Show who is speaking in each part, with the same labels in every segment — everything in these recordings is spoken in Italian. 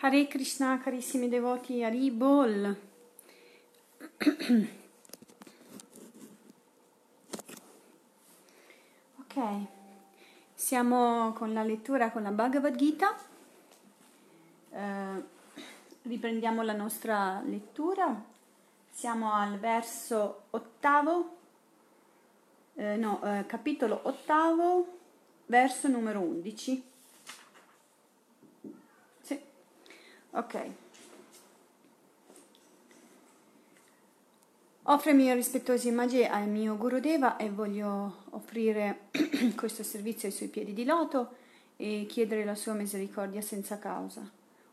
Speaker 1: Hare Krishna, carissimi devoti, Hari Bol. ok, siamo con la lettura con la Bhagavad Gita. Eh, riprendiamo la nostra lettura. Siamo al verso ottavo, eh, no, eh, capitolo ottavo, verso numero undici. Ok. Offro i miei rispettosi omaggi al mio Gurudeva e voglio offrire questo servizio ai suoi piedi di loto e chiedere la sua misericordia senza causa.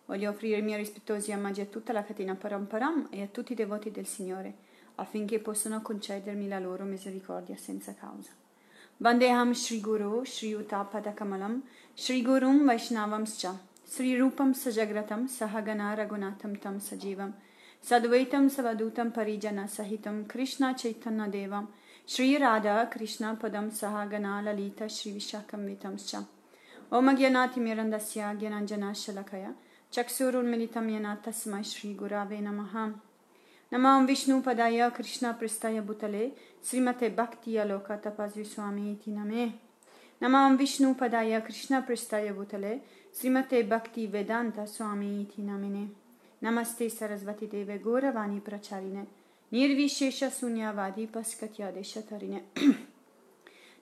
Speaker 1: Voglio offrire i miei rispettosi omaggi a tutta la catena Paramparam e a tutti i devoti del Signore, affinché possano concedermi la loro misericordia senza causa. Vandeham Shri Guru, Shri Utapadakamalam, Shri Gurum Vaishnavamscha. श्रीरूपं सजग्रतं सहगना रघुनाथं तं सजीवं सद्वैतं सवदूतं परिजनसहितं कृष्णचैतन्यदेवं श्रीराधा कृष्णपदं सहगना ललिता श्रीविशाखंवितंश्च ॐ ज्ञानातिमिरन्दस्य ज्ञानाञ्जनाशलकया चक्षुरुन्मिलितं येन तस्मै श्रीगुरावे नमः नमो विष्णुपदाय कृष्णपृष्ठाय भूतले श्रीमते भक्तियलोकतपस्वी स्वामी नमे नमो विष्णुपदाय कृष्णपृष्ठाय भूतले श्रीमते भक्ति वेदांत स्वामी इति नामिने नमस्ते सरस्वती देवे गौरवाणी प्रचारिणे निर्विशेष शून्यवादी पस्कत्यादेशतरिणे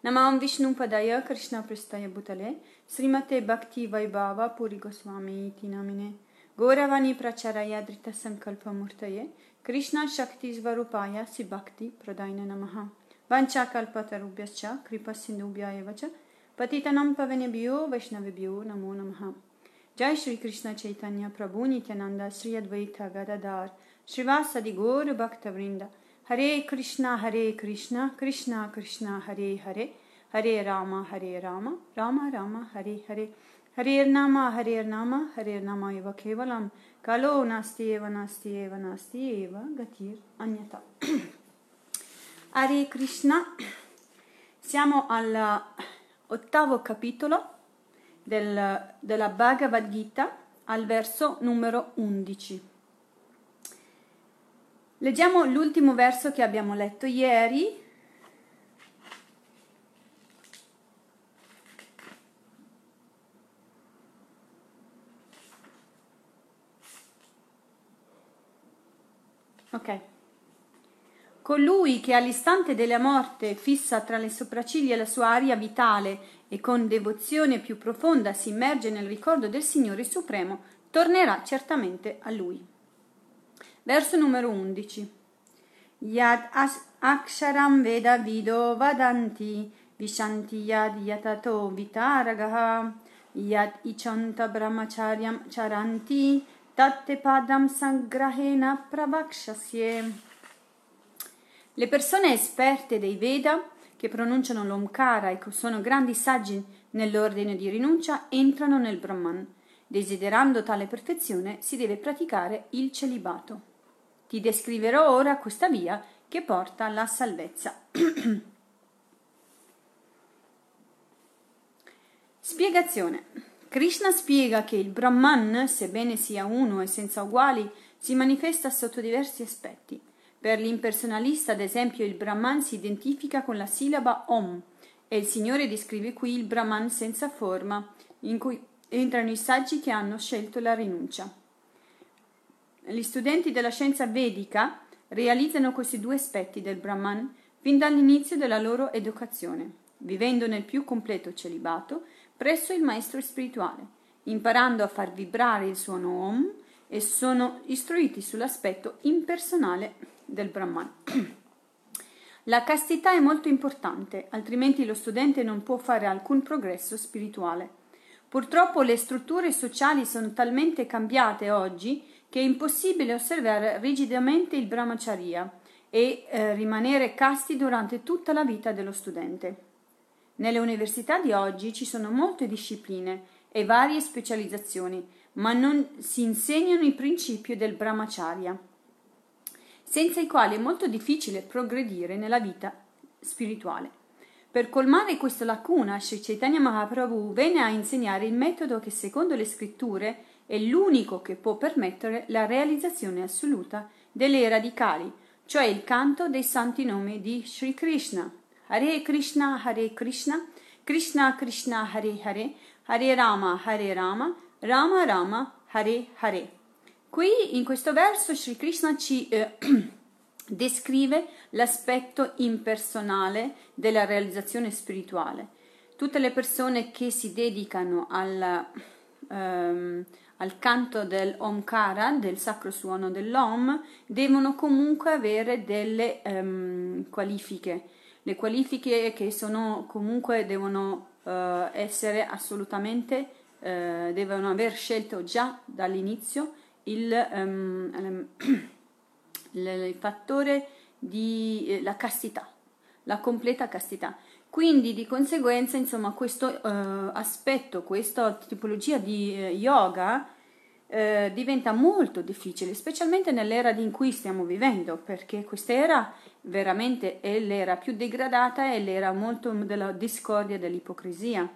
Speaker 1: नमाम विष्णु पदय कृष्ण पृष्ठय भूतले श्रीमते भक्ति वैभाव पुरी गोस्वामी इति नामिने गौरवाणी प्रचाराय धृतसङ्कल्पमूर्तये कृष्णशक्तिस्वरूपाय श्रीभक्तिप्रदाय नमः पञ्चाकल्पतरुभ्यश्च कृपसिन्धुभ्य एव च Bhakti Pradaina Namaha. Vanchakalpatarubhyascha Kripa Sindhubhya Evacha. पतितनं पवनेभ्यो वैष्णवेभ्यो नमो नमः जय श्री कृष्ण चैतन्य प्रभु नित्यानंद श्री अद्वैत गदाधार श्रीवासदि गौर भक्त वृंद हरे कृष्णा हरे कृष्णा कृष्णा कृष्णा हरे हरे हरे राम हरे राम राम राम हरे हरे हरेर्नाम हरेर्नाम हरेर्नाम एव केवलं कलो नास्ति एव नास्ति एव नास्ति एव गतिर् अन्यथा Hare Krishna, siamo alla ottavo capitolo del, della Bhagavad Gita al verso numero 11. Leggiamo l'ultimo verso che abbiamo letto ieri. Ok. Colui che all'istante della morte fissa tra le sopracciglia la sua aria vitale e con devozione più profonda si immerge nel ricordo del Signore Supremo, tornerà certamente a Lui. Verso numero 11. Yad aksharam veda vido vadanti vishanti yad yatato vitaragaha yad ichanta brahmacharyam charanti tatte padam sangrahena pravakshasye le persone esperte dei Veda, che pronunciano l'Omkara e che sono grandi saggi nell'ordine di rinuncia, entrano nel Brahman. Desiderando tale perfezione si deve praticare il celibato. Ti descriverò ora questa via che porta alla salvezza. Spiegazione. Krishna spiega che il Brahman, sebbene sia uno e senza uguali, si manifesta sotto diversi aspetti. Per l'impersonalista, ad esempio, il Brahman si identifica con la sillaba Om e il Signore descrive qui il Brahman senza forma, in cui entrano i saggi che hanno scelto la rinuncia. Gli studenti della scienza vedica realizzano questi due aspetti del Brahman fin dall'inizio della loro educazione, vivendo nel più completo celibato presso il maestro spirituale, imparando a far vibrare il suono Om e sono istruiti sull'aspetto impersonale del Brahman. La castità è molto importante, altrimenti lo studente non può fare alcun progresso spirituale. Purtroppo le strutture sociali sono talmente cambiate oggi che è impossibile osservare rigidamente il brahmacharya e eh, rimanere casti durante tutta la vita dello studente. Nelle università di oggi ci sono molte discipline e varie specializzazioni, ma non si insegnano i principi del brahmacharya senza i quali è molto difficile progredire nella vita spirituale. Per colmare questa lacuna, Sri Chaitanya Mahaprabhu venne a insegnare il metodo che secondo le scritture è l'unico che può permettere la realizzazione assoluta delle radicali, cioè il canto dei santi nomi di Sri Krishna. Hare Krishna, Hare Krishna, Krishna Krishna, Hare Hare, Hare Rama, Hare Rama, Rama Rama, Hare Hare. Qui in questo verso Sri Krishna ci eh, descrive l'aspetto impersonale della realizzazione spirituale. Tutte le persone che si dedicano al, ehm, al canto del Omkara, del sacro suono dell'Om, devono comunque avere delle ehm, qualifiche. Le qualifiche che sono comunque devono eh, essere assolutamente, eh, devono aver scelto già dall'inizio il, um, il fattore di eh, la castità, la completa castità. Quindi di conseguenza, insomma, questo uh, aspetto, questa tipologia di uh, yoga uh, diventa molto difficile, specialmente nell'era in cui stiamo vivendo, perché quest'era veramente è l'era più degradata e l'era molto della discordia dell'ipocrisia.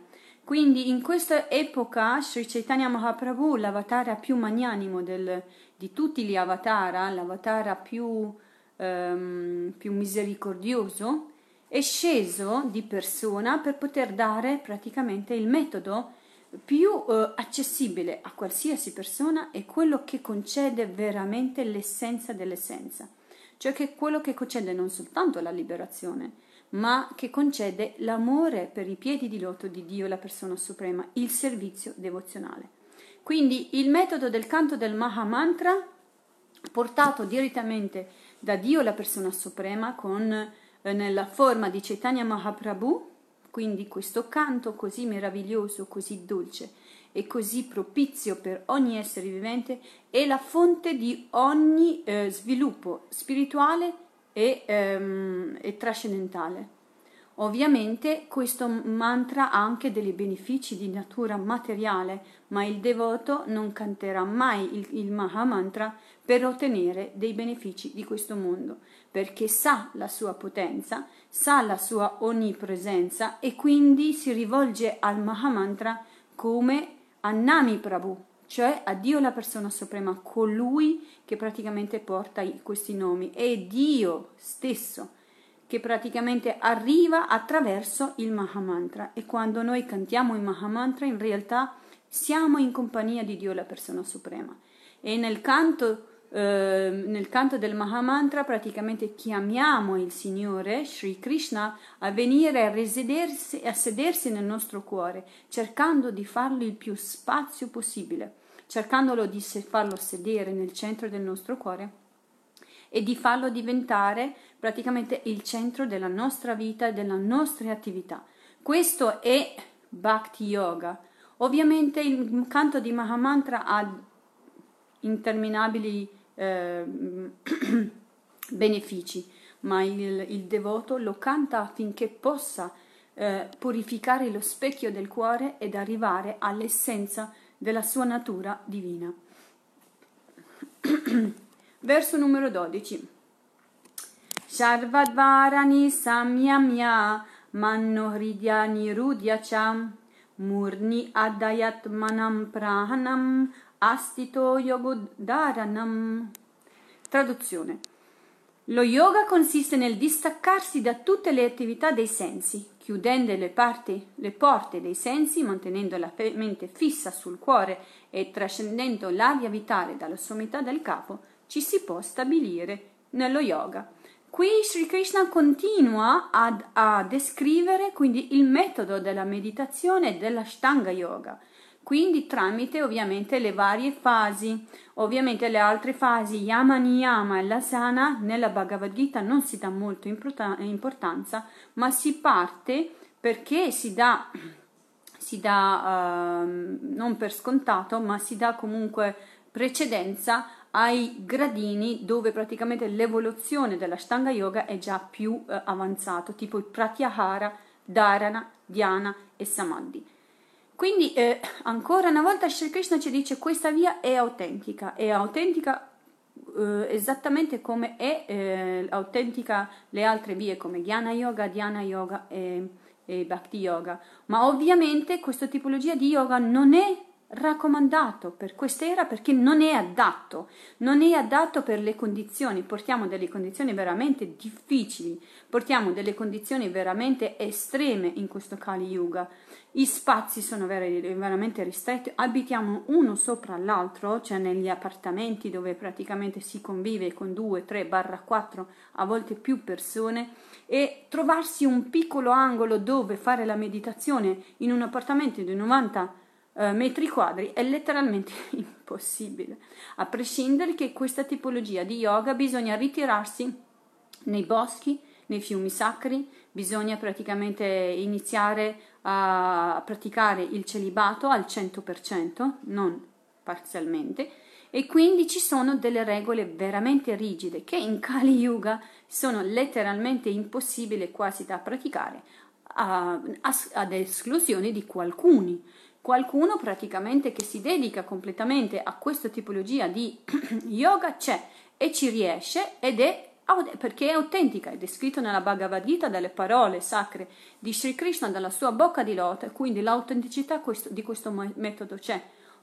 Speaker 1: Quindi in questa epoca Sri Chaitanya Mahaprabhu, l'avatara più magnanimo del, di tutti gli avatara, l'avatara più, um, più misericordioso, è sceso di persona per poter dare praticamente il metodo più uh, accessibile a qualsiasi persona e quello che concede veramente l'essenza dell'essenza, cioè che quello che concede non soltanto la liberazione, ma che concede l'amore per i piedi di loto di Dio, la persona suprema, il servizio devozionale. Quindi il metodo del canto del Maha Mantra, portato direttamente da Dio, la persona suprema, con, eh, nella forma di Chaitanya Mahaprabhu, quindi questo canto così meraviglioso, così dolce e così propizio per ogni essere vivente, è la fonte di ogni eh, sviluppo spirituale e, ehm, e trascendentale. Ovviamente questo mantra ha anche dei benefici di natura materiale, ma il devoto non canterà mai il, il Maha Mantra per ottenere dei benefici di questo mondo, perché sa la sua potenza, sa la sua onnipresenza e quindi si rivolge al Maha Mantra come a Nami Prabhu, cioè a Dio la persona suprema, colui che praticamente porta questi nomi, è Dio stesso che praticamente arriva attraverso il Mahamantra. E quando noi cantiamo il Mahamantra in realtà siamo in compagnia di Dio la persona suprema. E nel canto, eh, nel canto del Mahamantra praticamente chiamiamo il Signore Sri Krishna a venire a, a sedersi nel nostro cuore cercando di fargli il più spazio possibile cercandolo di farlo sedere nel centro del nostro cuore e di farlo diventare praticamente il centro della nostra vita e delle nostre attività. Questo è Bhakti Yoga. Ovviamente il canto di Mahamantra ha interminabili eh, benefici, ma il, il, devoto lo canta affinché possa eh, purificare lo specchio del cuore ed arrivare all'essenza della sua natura divina. Verso numero 12. Sharvadvarani samyamya manno hridyani rudyacham murni adayat manam prahanam astito yogodaranam. Traduzione. Lo yoga consiste nel distaccarsi da tutte le attività dei sensi, chiudendo le, parti, le porte dei sensi, mantenendo la mente fissa sul cuore e trascendendo l'aria vitale dalla sommità del capo, ci si può stabilire nello yoga. Qui Sri Krishna continua ad, a descrivere quindi il metodo della meditazione e dell'ashtanga yoga, quindi tramite ovviamente le varie fasi. Ovviamente le altre fasi, yama niyama e lasana, nella Bhagavad Gita non si dà molto importanza, ma si parte perché si dà, si dà uh, non per scontato, ma si dà comunque precedenza ai gradini dove praticamente l'evoluzione della Shtanga Yoga è già più uh, avanzato, tipo il Pratyahara, Dharana, Dhyana e Samadhi. Quindi eh, ancora una volta Sri Krishna ci dice questa via è autentica, è autentica eh, esattamente come è eh, autentica le altre vie come Jnana Yoga, Dhyana Yoga e e Bhakti Yoga, ma ovviamente questa tipologia di yoga non è raccomandato per quest'era perché non è adatto, non è adatto per le condizioni, portiamo delle condizioni veramente difficili, portiamo delle condizioni veramente estreme in questo Kali Yuga. I spazi sono veramente ristretti, abitiamo uno sopra l'altro, cioè negli appartamenti dove praticamente si convive con due, tre, barra quattro, a volte più persone e trovarsi un piccolo angolo dove fare la meditazione in un appartamento di 90 eh, metri quadri è letteralmente impossibile, a prescindere che questa tipologia di yoga bisogna ritirarsi nei boschi, nei fiumi sacri, bisogna praticamente iniziare a praticare il celibato al 100%, non parzialmente, e quindi ci sono delle regole veramente rigide che in Kali Yuga sono letteralmente impossibili quasi da praticare a, a, ad esclusione di qualcuni. Qualcuno praticamente che si dedica completamente a questa tipologia di yoga c'è e ci riesce ed è perché è autentica, è descritto nella Bhagavad Gita dalle parole sacre di Sri Krishna dalla sua bocca di loto, quindi l'autenticità di questo metodo c'è.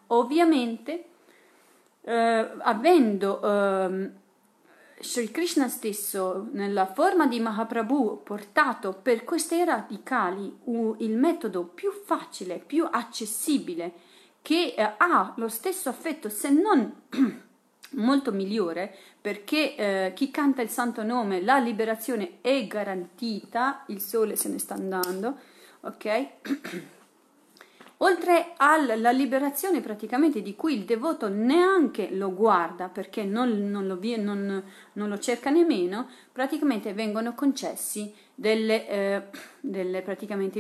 Speaker 1: Ovviamente, eh, avendo eh, Sri Krishna stesso, nella forma di Mahaprabhu, portato per queste radicali il metodo più facile, più accessibile, che eh, ha lo stesso effetto, se non molto migliore, perché eh, chi canta il santo nome, la liberazione è garantita, il sole se ne sta andando, ok? oltre alla liberazione praticamente di cui il devoto neanche lo guarda perché non, non, lo, non, non lo, cerca nemmeno, praticamente vengono concessi delle, eh, delle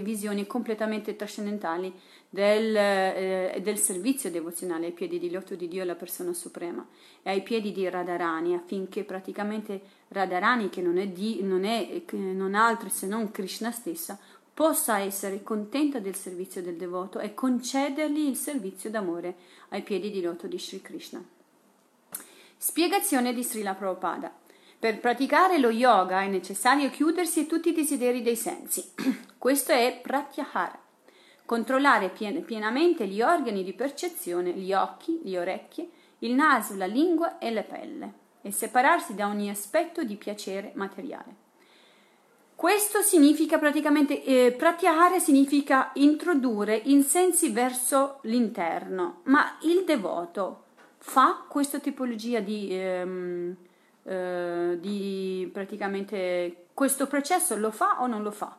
Speaker 1: visioni completamente trascendentali del, eh, del, servizio devozionale ai piedi di loto di Dio, la persona suprema, e ai piedi di Radharani, affinché praticamente Radharani, che non è, di, non è non altro se non Krishna stessa, possa essere contenta del servizio del devoto e concedergli il servizio d'amore ai piedi di loto di Sri Krishna. Spiegazione di Srila Prabhupada. Per praticare lo yoga è necessario chiudersi a tutti i desideri dei sensi. Questo è pratyahara. Controllare pien- pienamente gli organi di percezione, gli occhi, le orecchie, il naso, la lingua e le pelle e separarsi da ogni aspetto di piacere materiale. Questo significa praticamente, eh, pratyahara significa introdurre insensi verso l'interno, ma il devoto fa questa tipologia di, ehm, eh, di praticamente questo processo lo fa o non lo fa?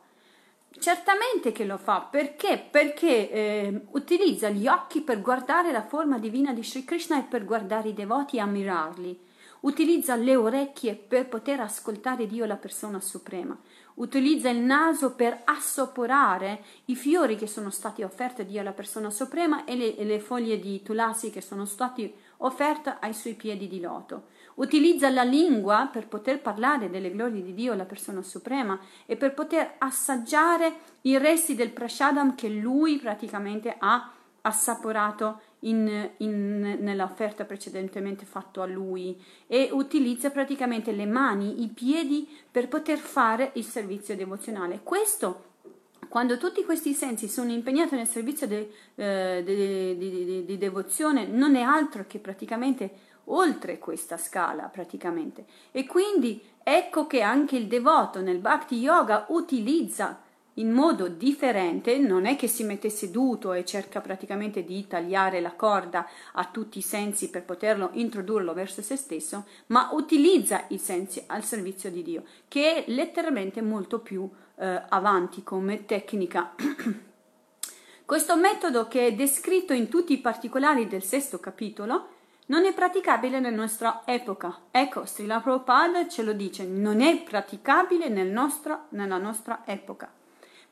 Speaker 1: Certamente che lo fa, perché? Perché eh, utilizza gli occhi per guardare la forma divina di Sri Krishna e per guardare i devoti e ammirarli. Utilizza le orecchie per poter ascoltare Dio, la persona suprema utilizza il naso per assaporare i fiori che sono stati offerti a Dio alla persona suprema e le, e le foglie di tulasi che sono state offerte ai suoi piedi di loto. Utilizza la lingua per poter parlare delle glorie di Dio alla persona suprema e per poter assaggiare i resti del prashadam che lui praticamente ha assaporato in, in, nell'offerta precedentemente fatta a lui e utilizza praticamente le mani, i piedi per poter fare il servizio devozionale. Questo quando tutti questi sensi sono impegnati nel servizio di eh, de, de, de, de, devozione, non è altro che praticamente oltre questa scala, praticamente. E quindi ecco che anche il devoto nel Bhakti Yoga utilizza in modo differente, non è che si mette seduto e cerca praticamente di tagliare la corda a tutti i sensi per poterlo introdurlo verso se stesso, ma utilizza i sensi al servizio di Dio, che è letteralmente molto più eh, avanti come tecnica. Questo metodo che è descritto in tutti i particolari del sesto capitolo non è praticabile nella nostra epoca. Ecco, Srila Prabhupada ce lo dice, non è praticabile nel nostro, nella nostra epoca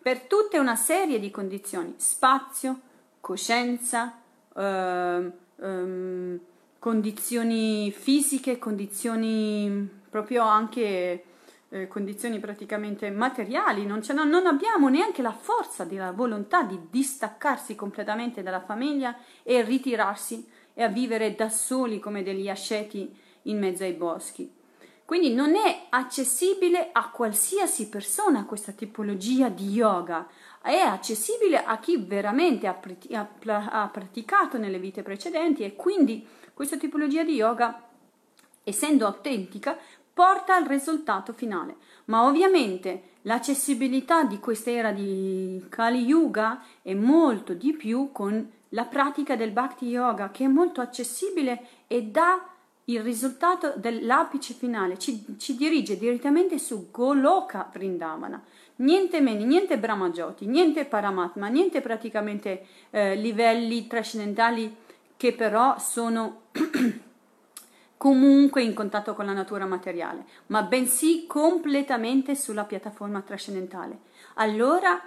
Speaker 1: per tutta una serie di condizioni, spazio, coscienza, eh, ehm, condizioni fisiche, condizioni proprio anche eh, condizioni praticamente materiali, non, non, non, abbiamo neanche la forza la volontà di distaccarsi completamente dalla famiglia e ritirarsi e a vivere da soli come degli asceti in mezzo ai boschi. Quindi non è accessibile a qualsiasi persona questa tipologia di yoga, è accessibile a chi veramente ha, ha praticato nelle vite precedenti e quindi questa tipologia di yoga, essendo autentica, porta al risultato finale. Ma ovviamente l'accessibilità di questa era di Kali Yuga è molto di più con la pratica del Bhakti Yoga, che è molto accessibile e dà il risultato dell'apice finale, ci, ci dirige direttamente su Goloka Vrindavana. Niente meno, niente Brahmajoti, niente Paramatma, niente praticamente eh, livelli trascendentali che però sono comunque in contatto con la natura materiale, ma bensì completamente sulla piattaforma trascendentale. Allora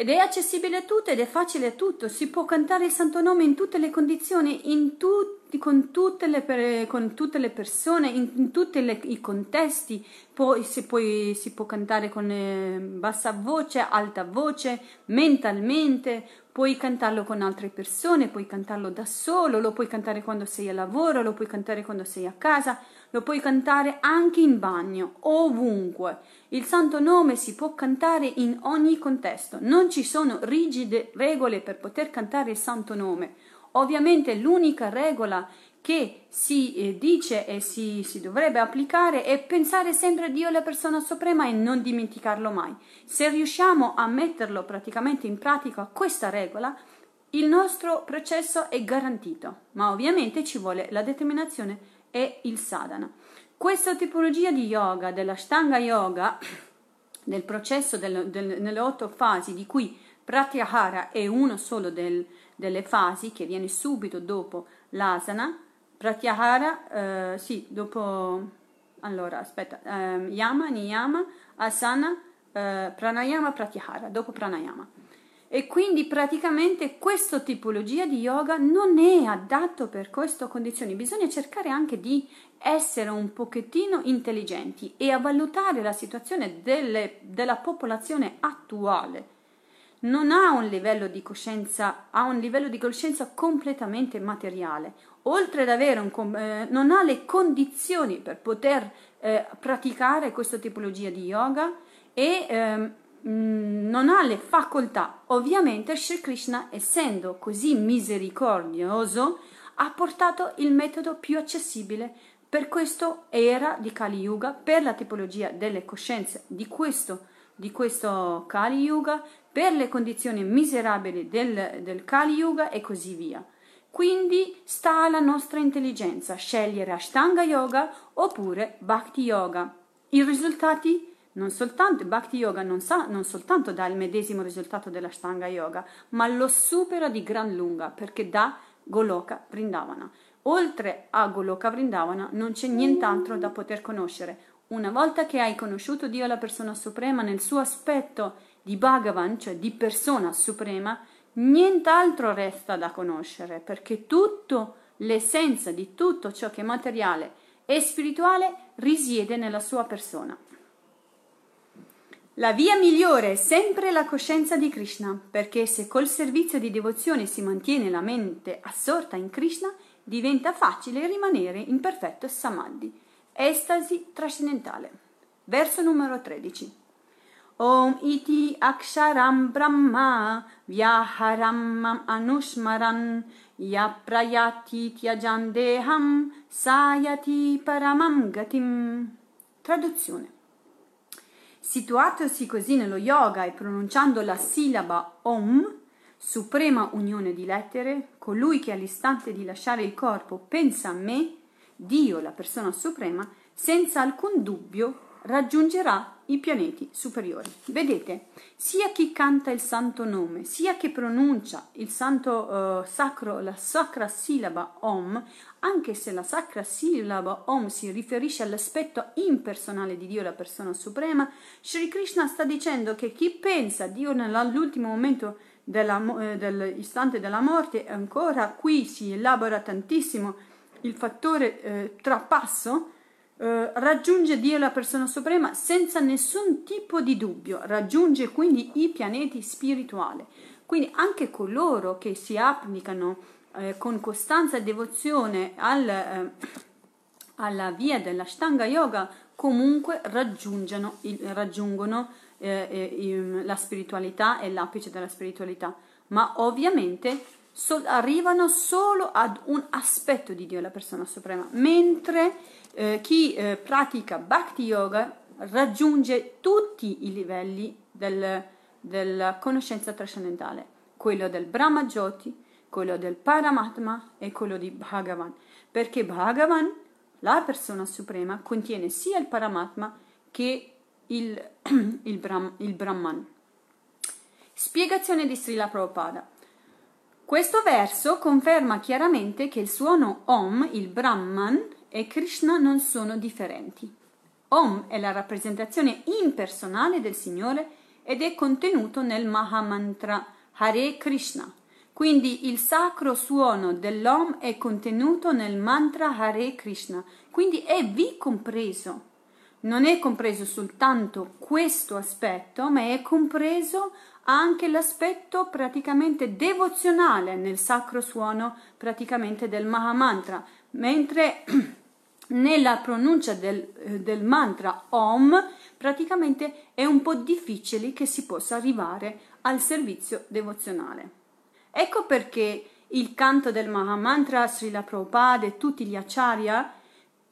Speaker 1: ed è accessibile a tutto ed è facile a tutto, si può cantare il santo nome in tutte le condizioni, tutti, con, tutte le, con tutte le persone, in, in tutti i contesti, poi si, poi si può cantare con eh, bassa voce, alta voce, mentalmente, puoi cantarlo con altre persone, puoi cantarlo da solo, lo puoi cantare quando sei a lavoro, lo puoi cantare quando sei a casa, lo puoi cantare anche in bagno, ovunque. Il santo nome si può cantare in ogni contesto, non ci sono rigide regole per poter cantare il santo nome. Ovviamente l'unica regola che si eh, dice e si, si, dovrebbe applicare è pensare sempre a Dio la persona suprema e non dimenticarlo mai. Se riusciamo a metterlo praticamente in pratica questa regola, il nostro processo è garantito, ma ovviamente ci vuole la determinazione e il sadhana. Questa tipologia di yoga, dell'ashtanga yoga, del processo del, del, nelle otto fasi, di cui pratyahara è uno solo del, delle fasi che viene subito dopo l'asana, pratyahara, eh, sì, dopo, allora, aspetta, eh, yama, niyama, asana, eh, pranayama, pratyahara, dopo pranayama. E quindi praticamente questa tipologia di yoga non è adatto per queste condizioni. Bisogna cercare anche di essere un pochettino intelligenti e a valutare la situazione delle, della popolazione attuale. Non ha un livello di coscienza, ha un livello di coscienza completamente materiale. Oltre ad avere un, eh, non ha le condizioni per poter eh, praticare questa tipologia di yoga e eh, Mm, non ha le facoltà. Ovviamente Sri Krishna, essendo così misericordioso, ha portato il metodo più accessibile per questo era di Kali Yuga, per la tipologia delle coscienze di questo, di questo Kali Yuga, per le condizioni miserabili del, del Kali Yuga e così via. Quindi sta alla nostra intelligenza scegliere Ashtanga Yoga oppure Bhakti Yoga. I risultati non soltanto Bhakti Yoga non, sa, non soltanto dà il medesimo risultato dell'Ashtanga Yoga, ma lo supera di gran lunga perché dà Goloka Vrindavana. Oltre a Goloka Vrindavana non c'è nient'altro da poter conoscere. Una volta che hai conosciuto Dio la persona suprema nel suo aspetto di Bhagavan, cioè di persona suprema, nient'altro resta da conoscere, perché tutto l'essenza di tutto ciò che è materiale e spirituale risiede nella sua persona. La via migliore è sempre la coscienza di Krishna, perché se col servizio di devozione si mantiene la mente assorta in Krishna, diventa facile rimanere in perfetto samadhi, estasi trascendentale. Verso numero 13. Om iti aksharam brahma vyaharam anushmaran yaprayati tyajandeham sayati paramam gatim. Traduzione. Situatosi così nello yoga e pronunciando la sillaba Om, suprema unione di lettere, colui che all'istante di lasciare il corpo pensa a me, Dio, la persona suprema, senza alcun dubbio raggiungerà i pianeti superiori. Vedete, sia chi canta il santo nome, sia chi pronuncia il santo uh, sacro, la sacra sillaba Om, anche se la sacra sillaba Om si riferisce all'aspetto impersonale di Dio, la persona suprema, Sri Krishna sta dicendo che chi pensa a Dio nell'ultimo momento della, eh, dell'istante della morte, ancora qui si elabora tantissimo il fattore eh, trapasso, eh, raggiunge Dio la persona suprema senza nessun tipo di dubbio, raggiunge quindi i pianeti spirituali. Quindi anche coloro che si applicano eh, con costanza e devozione al, eh, alla via dell'Ashtanga Yoga comunque il, raggiungono eh, eh, la spiritualità e l'apice della spiritualità, ma ovviamente so, arrivano solo ad un aspetto di Dio, la persona suprema, mentre eh, chi eh, pratica Bhakti Yoga raggiunge tutti i livelli del, della conoscenza trascendentale, quello del Brahma Jyoti, quello del Paramatma e quello di Bhagavan, perché Bhagavan, la persona suprema, contiene sia il Paramatma che il, il, Brahm, il Brahman. Spiegazione di Srila Prabhupada. Questo verso conferma chiaramente che il suono Om, il Brahman e Krishna non sono differenti. Om è la rappresentazione impersonale del Signore ed è contenuto nel Mahamantra Hare Krishna. Quindi il sacro suono dell'Om è contenuto nel mantra Hare Krishna, quindi è vi compreso. Non è compreso soltanto questo aspetto, ma è compreso anche l'aspetto praticamente devozionale nel sacro suono praticamente del Mahamantra, mentre nella pronuncia del, eh, del, mantra Om praticamente è un po' difficile che si possa arrivare al servizio devozionale. Ecco perché il canto del Mahamantra, Srila Prabhupada e tutti gli acharya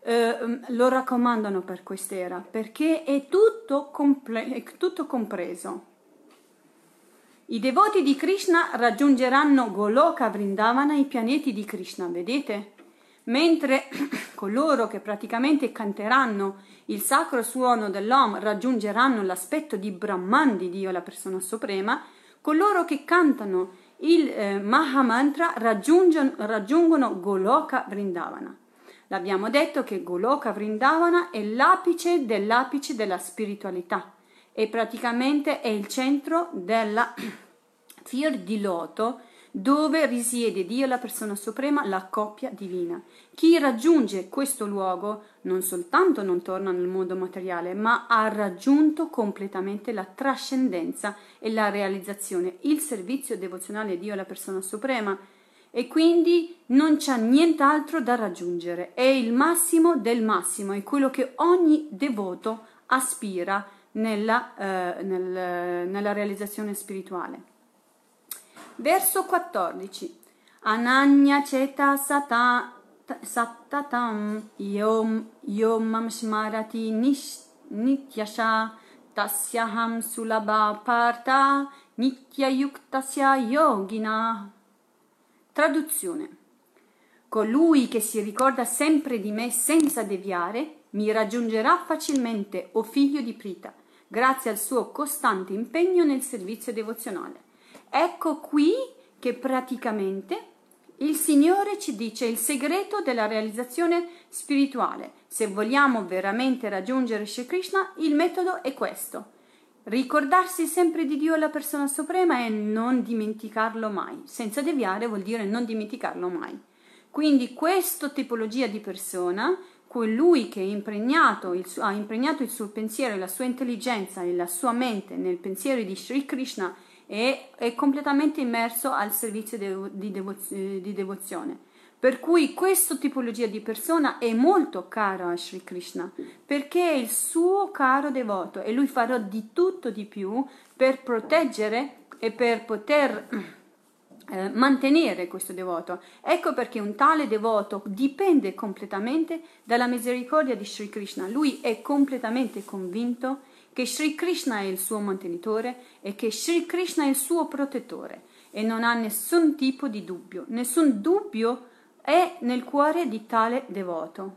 Speaker 1: eh, lo raccomandano per quest'era, perché è tutto, comple- è tutto compreso. I devoti di Krishna raggiungeranno Goloka Vrindavana, i pianeti di Krishna, vedete? Mentre coloro che praticamente canteranno il sacro suono dell'Om raggiungeranno l'aspetto di Brahman di Dio, la persona suprema, coloro che cantano il eh, Mahamantra raggiungono Goloka Vrindavana. L'abbiamo detto che Goloka Vrindavana è l'apice dell'apice della spiritualità e praticamente è il centro della fior di loto dove risiede Dio, la persona suprema, la coppia divina. Chi raggiunge questo luogo non soltanto non torna nel mondo materiale, ma ha raggiunto completamente la trascendenza e la realizzazione, il servizio devozionale a Dio, la persona suprema, e quindi non c'è nient'altro da raggiungere. È il massimo del massimo, è quello che ogni devoto aspira nella, eh, nel, nella realizzazione spirituale. Verso 14. Ananya ceta sata, sattatam yom, yomam smarati nityasha tasyaham sulabha parta nityayuktasya yogina. Traduzione. Colui che si ricorda sempre di me senza deviare mi raggiungerà facilmente, o figlio di Prita, grazie al suo costante impegno nel servizio devozionale. Ecco qui che praticamente il Signore ci dice il segreto della realizzazione spirituale. Se vogliamo veramente raggiungere Shri Krishna, il metodo è questo. Ricordarsi sempre di Dio la persona suprema e non dimenticarlo mai. Senza deviare vuol dire non dimenticarlo mai. Quindi questa tipologia di persona, colui che impregnato il, ha impregnato il suo pensiero, la sua intelligenza e la sua mente nel pensiero di Sri Krishna e è completamente immerso al servizio di, devoz- di devozione. Per cui questa tipologia di persona è molto cara a Sri Krishna perché è il suo caro devoto e lui farà di tutto di più per proteggere e per poter eh, mantenere questo devoto. Ecco perché un tale devoto dipende completamente dalla misericordia di Sri Krishna. Lui è completamente convinto che Sri Krishna è il suo mantenitore e che Sri Krishna è il suo protettore e non ha nessun tipo di dubbio, nessun dubbio è nel cuore di tale devoto.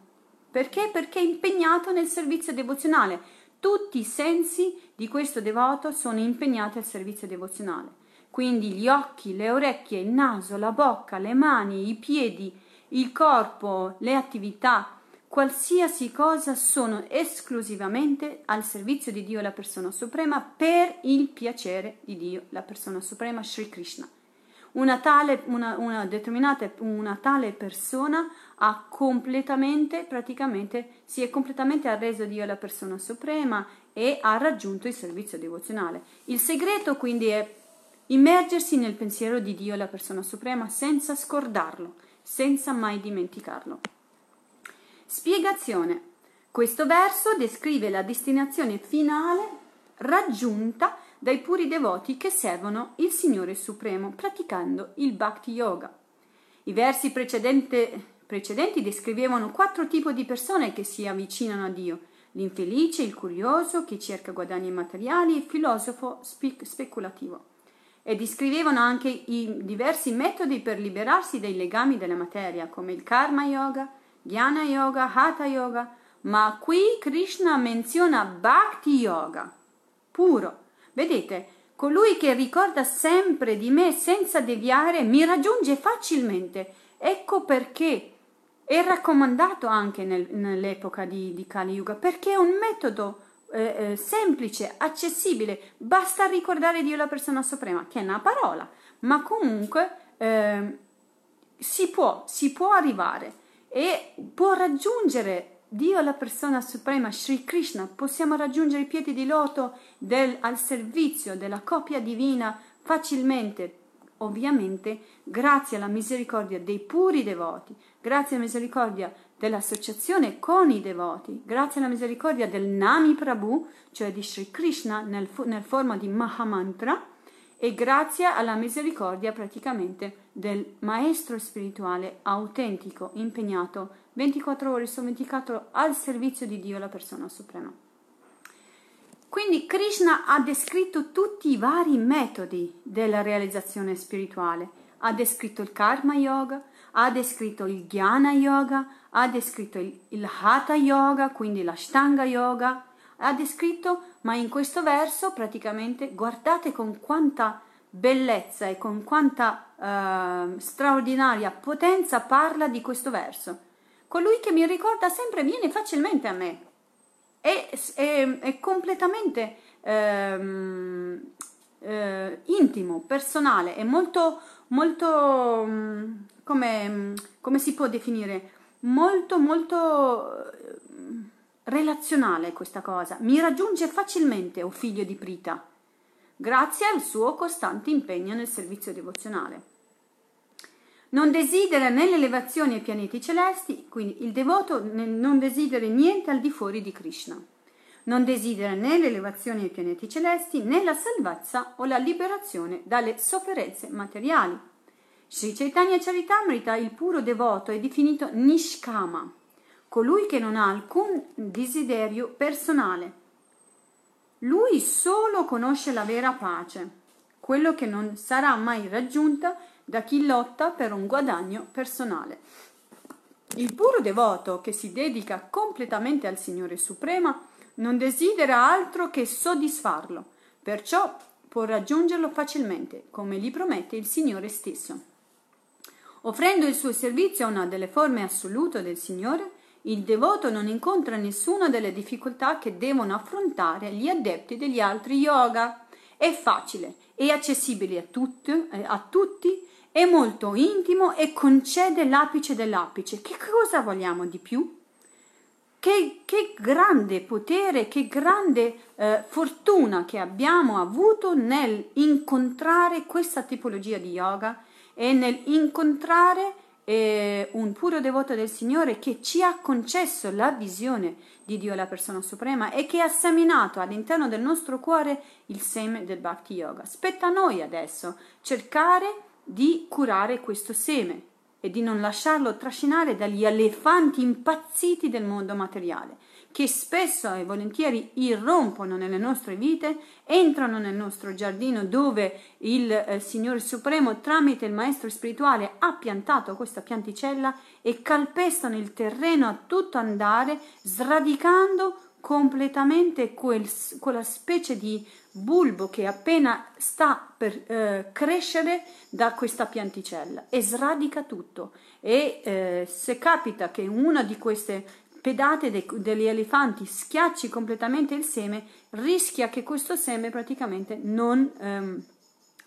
Speaker 1: Perché? Perché è impegnato nel servizio devozionale. Tutti i sensi di questo devoto sono impegnati al servizio devozionale. Quindi gli occhi, le orecchie, il naso, la bocca, le mani, i piedi, il corpo, le attività, qualsiasi cosa sono esclusivamente al servizio di Dio la persona suprema per il piacere di Dio la persona suprema Sri Krishna. Una tale, una, una determinata, una tale persona ha completamente, praticamente, si è completamente arreso Dio la persona suprema e ha raggiunto il servizio devozionale. Il segreto quindi è immergersi nel pensiero di Dio la persona suprema senza scordarlo, senza mai dimenticarlo. Spiegazione. Questo verso descrive la destinazione finale raggiunta dai puri devoti che servono il Signore Supremo praticando il Bhakti Yoga. I versi precedenti descrivevano quattro tipi di persone che si avvicinano a Dio, l'infelice, il curioso, chi cerca guadagni materiali, il filosofo spe- speculativo. E descrivevano anche i diversi metodi per liberarsi dai legami della materia, come il karma yoga, jnana yoga, hatha yoga, ma qui Krishna menziona bhakti yoga, puro. Vedete, colui che ricorda sempre di me senza deviare mi raggiunge facilmente. Ecco perché è raccomandato anche nel, nell'epoca di, di Kali Yuga, perché è un metodo eh, eh, semplice, accessibile, basta ricordare Dio la persona suprema, che è una parola, ma comunque eh, si può, si può arrivare e può raggiungere Dio la persona suprema, Sri Krishna, possiamo raggiungere i piedi di loto del, al servizio della coppia divina facilmente, ovviamente grazie alla misericordia dei puri devoti, grazie alla misericordia dell'associazione con i devoti, grazie alla misericordia del Nami Prabhu, cioè di Sri Krishna nel, nel forma di Mahamantra, e grazie alla misericordia praticamente del maestro spirituale autentico, impegnato 24 ore su 24 al servizio di Dio, la persona suprema. Quindi Krishna ha descritto tutti i vari metodi della realizzazione spirituale. Ha descritto il karma yoga, ha descritto il jnana yoga, ha descritto il, il hatha yoga, quindi l'ashtanga yoga, ha descritto, ma in questo verso praticamente guardate con quanta bellezza e con quanta uh, straordinaria potenza parla di questo verso. Colui che mi ricorda sempre viene facilmente a me è, è, è completamente ehm, eh, intimo, personale, è molto, molto mm, come, come, si può definire? Molto, molto eh, relazionale questa cosa. Mi raggiunge facilmente, o figlio di Prita, grazie al suo costante impegno nel servizio devozionale. Non desidera né l'elevazione ai pianeti celesti, quindi il devoto non desidera niente al di fuori di Krishna. Non desidera né l'elevazione ai pianeti celesti né la salvezza o la liberazione dalle sofferenze materiali. Sri Chaitanya Charitamrita, il puro devoto, è definito Nishkama, colui che non ha alcun desiderio personale. Lui solo conosce la vera pace, quello che non sarà mai raggiunta da chi lotta per un guadagno personale. Il puro devoto che si dedica completamente al Signore Supremo non desidera altro che soddisfarlo, perciò può raggiungerlo facilmente, come gli promette il Signore stesso. Offrendo il suo servizio a una delle forme assolute del Signore, il devoto non incontra nessuna delle difficoltà che devono affrontare gli adepti degli altri yoga. È facile, è accessibile a, tutti, eh, a tutti è molto intimo e concede l'apice dell'apice. Che cosa vogliamo di più? Che, che grande potere, che grande eh, fortuna che abbiamo avuto nel incontrare questa tipologia di yoga e nel incontrare eh, un puro devoto del Signore che ci ha concesso la visione di Dio, la persona suprema, e che ha seminato all'interno del nostro cuore il seme del Bhakti Yoga. Spetta a noi adesso cercare di curare questo seme e di non lasciarlo trascinare dagli elefanti impazziti del mondo materiale, che spesso e volentieri irrompono nelle nostre vite, entrano nel nostro giardino dove il eh, Signore Supremo tramite il Maestro spirituale ha piantato questa pianticella e calpestano il terreno a tutto andare, sradicando completamente quel, quella specie di bulbo che appena sta per eh, crescere da questa pianticella e sradica tutto. E eh, se capita che una di queste pedate de, degli elefanti schiacci completamente il seme rischia che questo seme praticamente non ehm,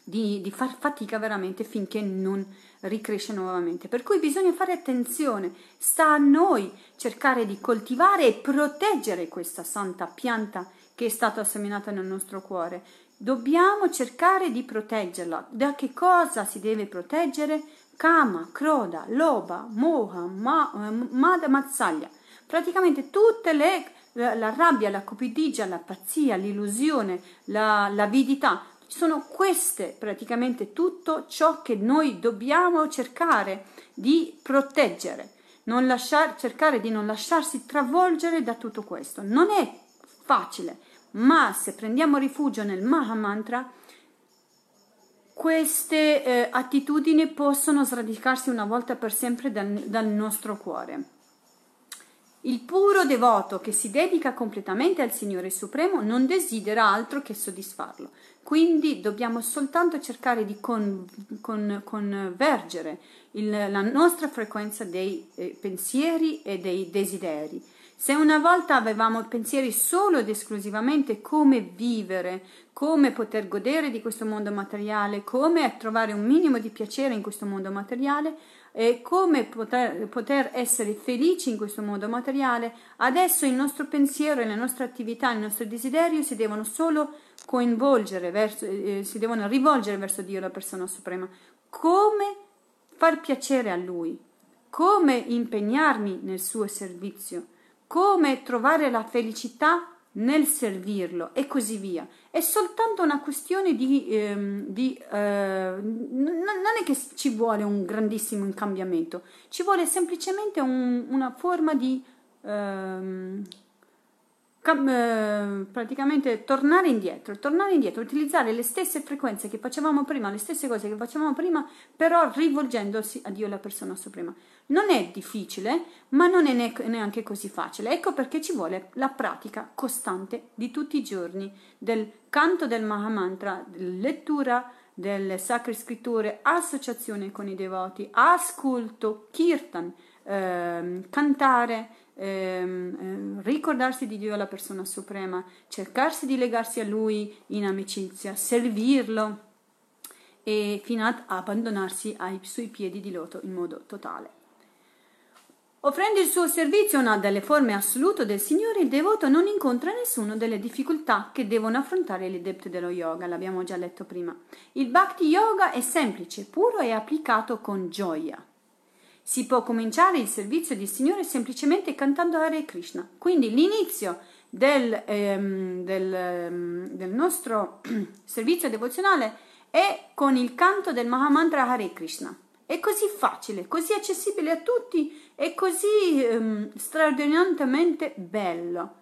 Speaker 1: di, di far fatica veramente finché non ricresce nuovamente. Per cui bisogna fare attenzione, sta a noi cercare di coltivare e proteggere questa santa pianta che è stata seminata nel nostro cuore. Dobbiamo cercare di proteggerla. Da che cosa si deve proteggere? Kama, Kroda, Loba, Moha, Ma, Mada, Mazzaglia. Praticamente tutte le, la, rabbia, la cupidigia, la pazzia, l'illusione, la, l'avidità, sono queste praticamente tutto ciò che noi dobbiamo cercare di proteggere, non lasciar, cercare di non lasciarsi travolgere da tutto questo. Non è facile, ma se prendiamo rifugio nel Maha Mantra, queste eh, attitudini possono sradicarsi una volta per sempre dal, dal nostro cuore. Il puro devoto che si dedica completamente al Signore Supremo non desidera altro che soddisfarlo. Quindi dobbiamo soltanto cercare di con, con, convergere il, la nostra frequenza dei eh, pensieri e dei desideri. Se una volta avevamo pensieri solo ed esclusivamente come vivere, come poter godere di questo mondo materiale, come trovare un minimo di piacere in questo mondo materiale, e come poter, poter, essere felici in questo mondo materiale, adesso il nostro pensiero e le nostre attività, il nostro desiderio si devono solo coinvolgere, verso, eh, si devono rivolgere verso Dio, la persona suprema. Come far piacere a Lui, come impegnarmi nel suo servizio, come trovare la felicità nel servirlo e così via. È soltanto una questione di... Ehm, di eh, non è che ci vuole un grandissimo incambiamento, ci vuole semplicemente un, una forma di... Ehm, eh, praticamente tornare indietro, tornare indietro, utilizzare le stesse frequenze che facevamo prima, le stesse cose che facevamo prima, però rivolgendosi a Dio la persona suprema. Non è difficile, ma non è neanche così facile. Ecco perché ci vuole la pratica costante di tutti i giorni del canto del Mahamantra, lettura delle sacre scritture, associazione con i devoti, ascolto, kirtan, ehm, cantare, ehm, ehm, ricordarsi di Dio la persona suprema, cercarsi di legarsi a Lui in amicizia, servirlo e fino ad abbandonarsi ai suoi piedi di loto in modo totale. Offrendo il suo servizio una delle forme assolute del Signore, il devoto non incontra nessuna delle difficoltà che devono affrontare gli adepti dello yoga, l'abbiamo già letto prima. Il Bhakti Yoga è semplice, puro e applicato con gioia. Si può cominciare il servizio del Signore semplicemente cantando Hare Krishna. Quindi l'inizio del, ehm, del, ehm, del nostro servizio devozionale è con il canto del Mahamantra Hare Krishna. È così facile, così accessibile a tutti e così ehm, straordinariamente bello.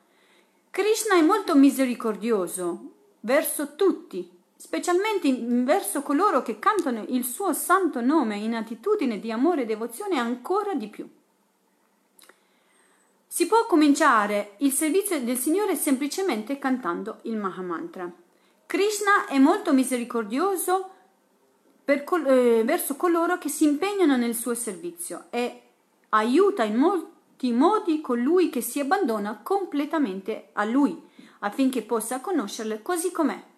Speaker 1: Krishna è molto misericordioso verso tutti, specialmente verso coloro che cantano il suo santo nome in attitudine di amore e devozione ancora di più. Si può cominciare il servizio del Signore semplicemente cantando il Mahamantra. Krishna è molto misericordioso col- eh, verso coloro che si impegnano nel suo servizio e aiuta in molti modi colui che si abbandona completamente a lui affinché possa conoscerle così com'è.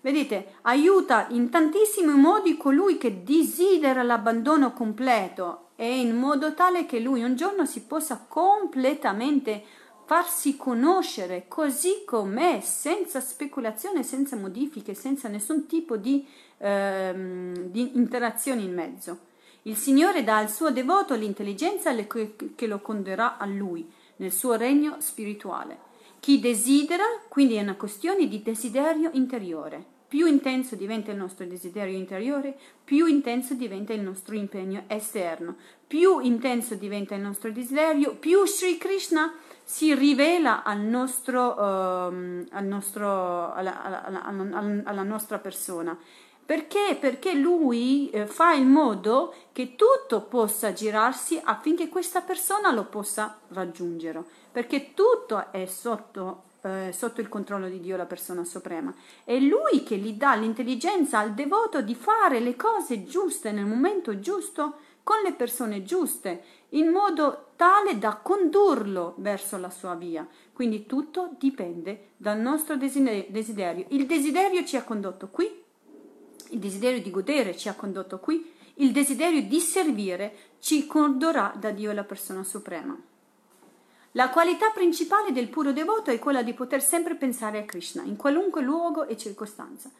Speaker 1: Vedete, aiuta in tantissimi modi colui che desidera l'abbandono completo e in modo tale che lui un giorno si possa completamente farsi conoscere così com'è, senza speculazione, senza modifiche, senza nessun tipo di, ehm, di interazione in mezzo. Il Signore dà al suo devoto l'intelligenza che lo condurrà a lui nel suo regno spirituale. Chi desidera, quindi è una questione di desiderio interiore. Più intenso diventa il nostro desiderio interiore, più intenso diventa il nostro impegno esterno. Più intenso diventa il nostro desiderio, più Sri Krishna si rivela al nostro, uh, al nostro, alla, alla, alla, alla nostra persona perché? Perché lui eh, fa in modo che tutto possa girarsi affinché questa persona lo possa raggiungere, perché tutto è sotto, eh, sotto il controllo di Dio, la persona suprema. È lui che gli dà l'intelligenza al devoto di fare le cose giuste nel momento giusto con le persone giuste, in modo tale da condurlo verso la sua via. Quindi tutto dipende dal nostro desiderio. Il desiderio ci ha condotto qui il desiderio di godere ci ha condotto qui, il desiderio di servire ci condurrà da Dio la persona suprema. La qualità principale del puro devoto è quella di poter sempre pensare a Krishna in qualunque luogo e circostanza.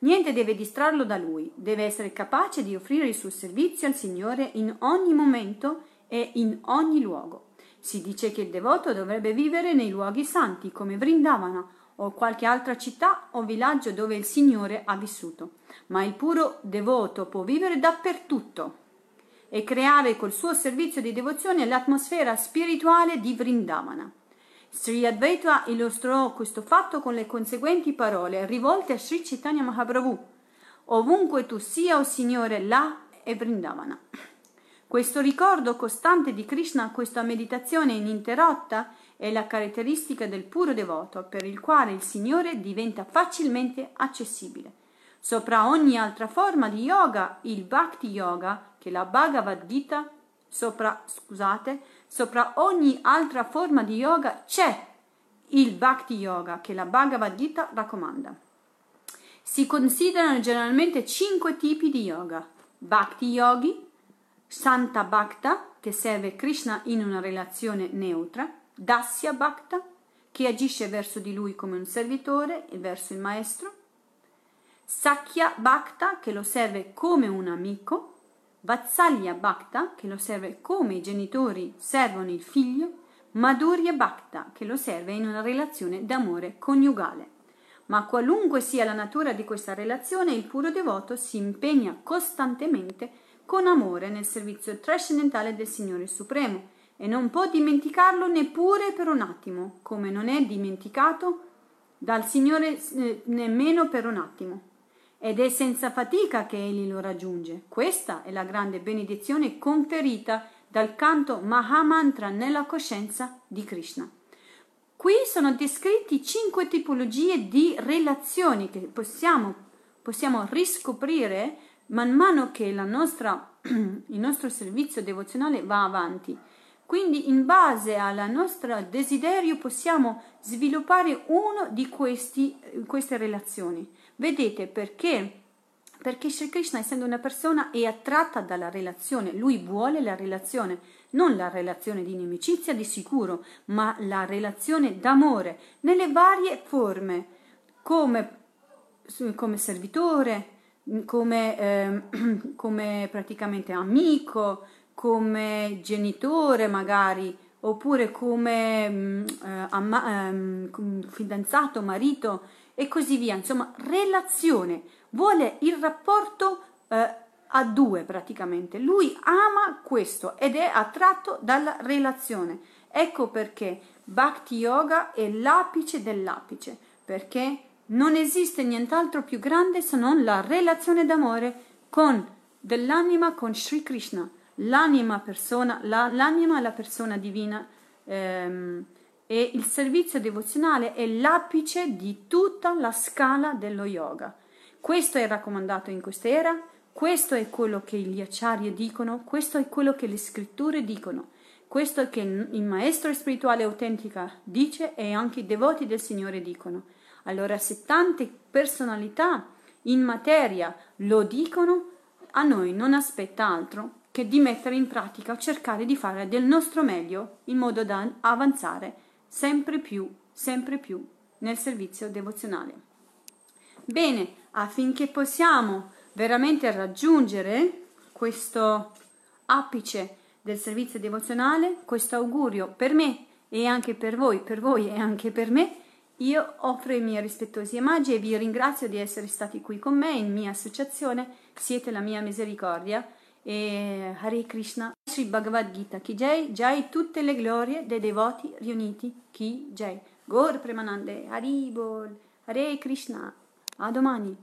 Speaker 1: Niente deve distrarlo da lui, deve essere capace di offrire il suo servizio al Signore in ogni momento e in ogni luogo. Si dice che il devoto dovrebbe vivere nei luoghi santi come Vrindavana o qualche altra città o villaggio dove il Signore ha vissuto, ma il puro devoto può vivere dappertutto e creare col suo servizio di devozione l'atmosfera spirituale di Vrindavana. Sri Advaita illustrò questo fatto con le conseguenti parole rivolte a Sri Chaitanya Mahaprabhu. Ovunque tu sia, o oh Signore, là è Vrindavana. Questo ricordo costante di Krishna, questa meditazione ininterrotta, è la caratteristica del puro devoto, per il quale il Signore diventa facilmente accessibile. Sopra ogni altra forma di yoga, il Bhakti Yoga, che la Bhagavad Gita, sopra, scusate, sopra ogni altra forma di yoga c'è il Bhakti Yoga, che la Bhagavad Gita raccomanda. Si considerano generalmente cinque tipi di yoga: Bhakti Yogi, Santa Bhakta, che serve Krishna in una relazione neutra, Dasya Bhakta, che agisce verso di lui come un servitore e verso il maestro, Sakya Bhakta, che lo serve come un amico, Vatsalya Bhakta, che lo serve come i genitori servono il figlio, Madhurya Bhakta, che lo serve in una relazione d'amore coniugale. Ma qualunque sia la natura di questa relazione, il puro devoto si impegna costantemente con amore nel servizio trascendentale del Signore Supremo e non può dimenticarlo neppure per un attimo, come non è dimenticato dal Signore eh, nemmeno per un attimo. Ed è senza fatica che egli lo raggiunge. Questa è la grande benedizione conferita dal canto Mahamantra nella coscienza di Krishna. Qui sono descritti cinque tipologie di relazioni che possiamo, possiamo riscoprire man mano che nostra, il nostro servizio devozionale va avanti. Quindi in base al nostro desiderio possiamo sviluppare una di questi, queste relazioni. Vedete perché? Perché Sri Krishna, essendo una persona, è attratta dalla relazione. Lui vuole la relazione, non la relazione di inimicizia di sicuro, ma la relazione d'amore nelle varie forme, come, come servitore, come, eh, come praticamente amico, come genitore magari, oppure come eh, amma, eh, fidanzato, marito e così via. Insomma, relazione, vuole il rapporto eh, a due praticamente. Lui ama questo ed è attratto dalla relazione. Ecco perché Bhakti Yoga è l'apice dell'apice, perché non esiste nient'altro più grande se non la relazione d'amore con dell'anima con Sri Krishna, l'anima persona, la, l'anima la persona divina ehm, e il servizio devozionale è l'apice di tutta la scala dello yoga. Questo è raccomandato in quest'era, questo è quello che gli acciari dicono, questo è quello che le scritture dicono, questo è che il maestro spirituale autentica dice e anche i devoti del Signore dicono. Allora, se tante personalità in materia lo dicono, a noi non aspetta altro che di mettere in pratica cercare di fare del nostro meglio in modo da avanzare sempre più, sempre più nel servizio devozionale. Bene, affinché possiamo veramente raggiungere questo apice del servizio devozionale, questo augurio per me e anche per voi, per voi e anche per me, io offro i miei rispettosi omaggi e vi ringrazio di essere stati qui con me in mia associazione, siete la mia misericordia. E Hare Krishna, Sri Bhagavad Gita, Ki Jai, Jai tutte le glorie dei devoti riuniti, Ki Jai, Gor Premanande, Haribol, Hare Krishna, a domani.